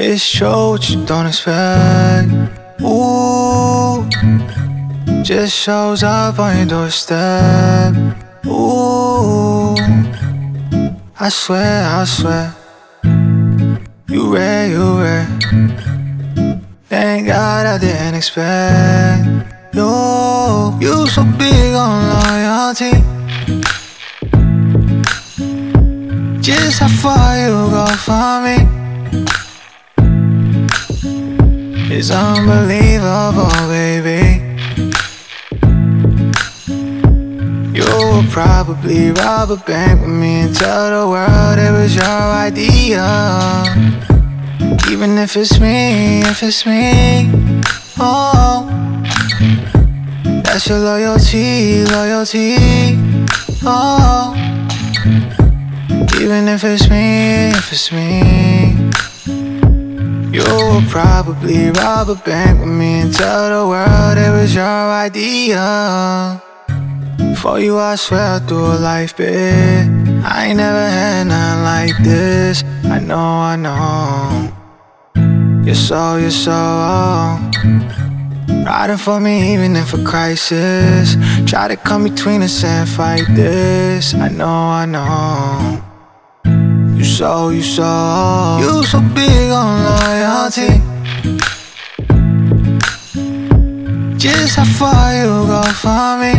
It's true what you don't expect. Ooh, just shows up on your doorstep. Ooh, I swear, I swear, you rare, you rare. Thank God I didn't expect you. You so big on loyalty. Just how far you go for me. It's unbelievable, baby. You will probably rob a bank with me and tell the world it was your idea. Even if it's me, if it's me, oh, that's your loyalty, loyalty, oh. Even if it's me, if it's me. You will probably rob a bank with me and tell the world it was your idea. For you, I swear I'd do a life bit. I ain't never had nothing like this. I know, I know. You're so, you're so Riding for me even if a crisis. Try to come between us and fight this. I know, I know. You so, you so, you so big on loyalty. Just how far you go for me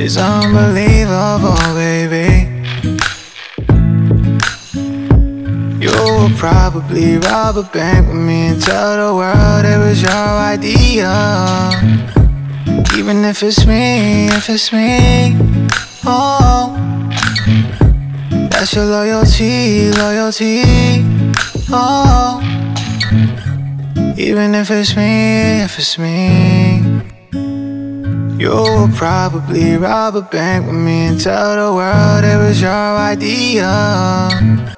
It's unbelievable, baby. You will probably rob a bank with me and tell the world it was your idea. Even if it's me, if it's me, oh. That's your loyalty, loyalty. Oh, even if it's me, if it's me. You'll probably rob a bank with me and tell the world it was your idea.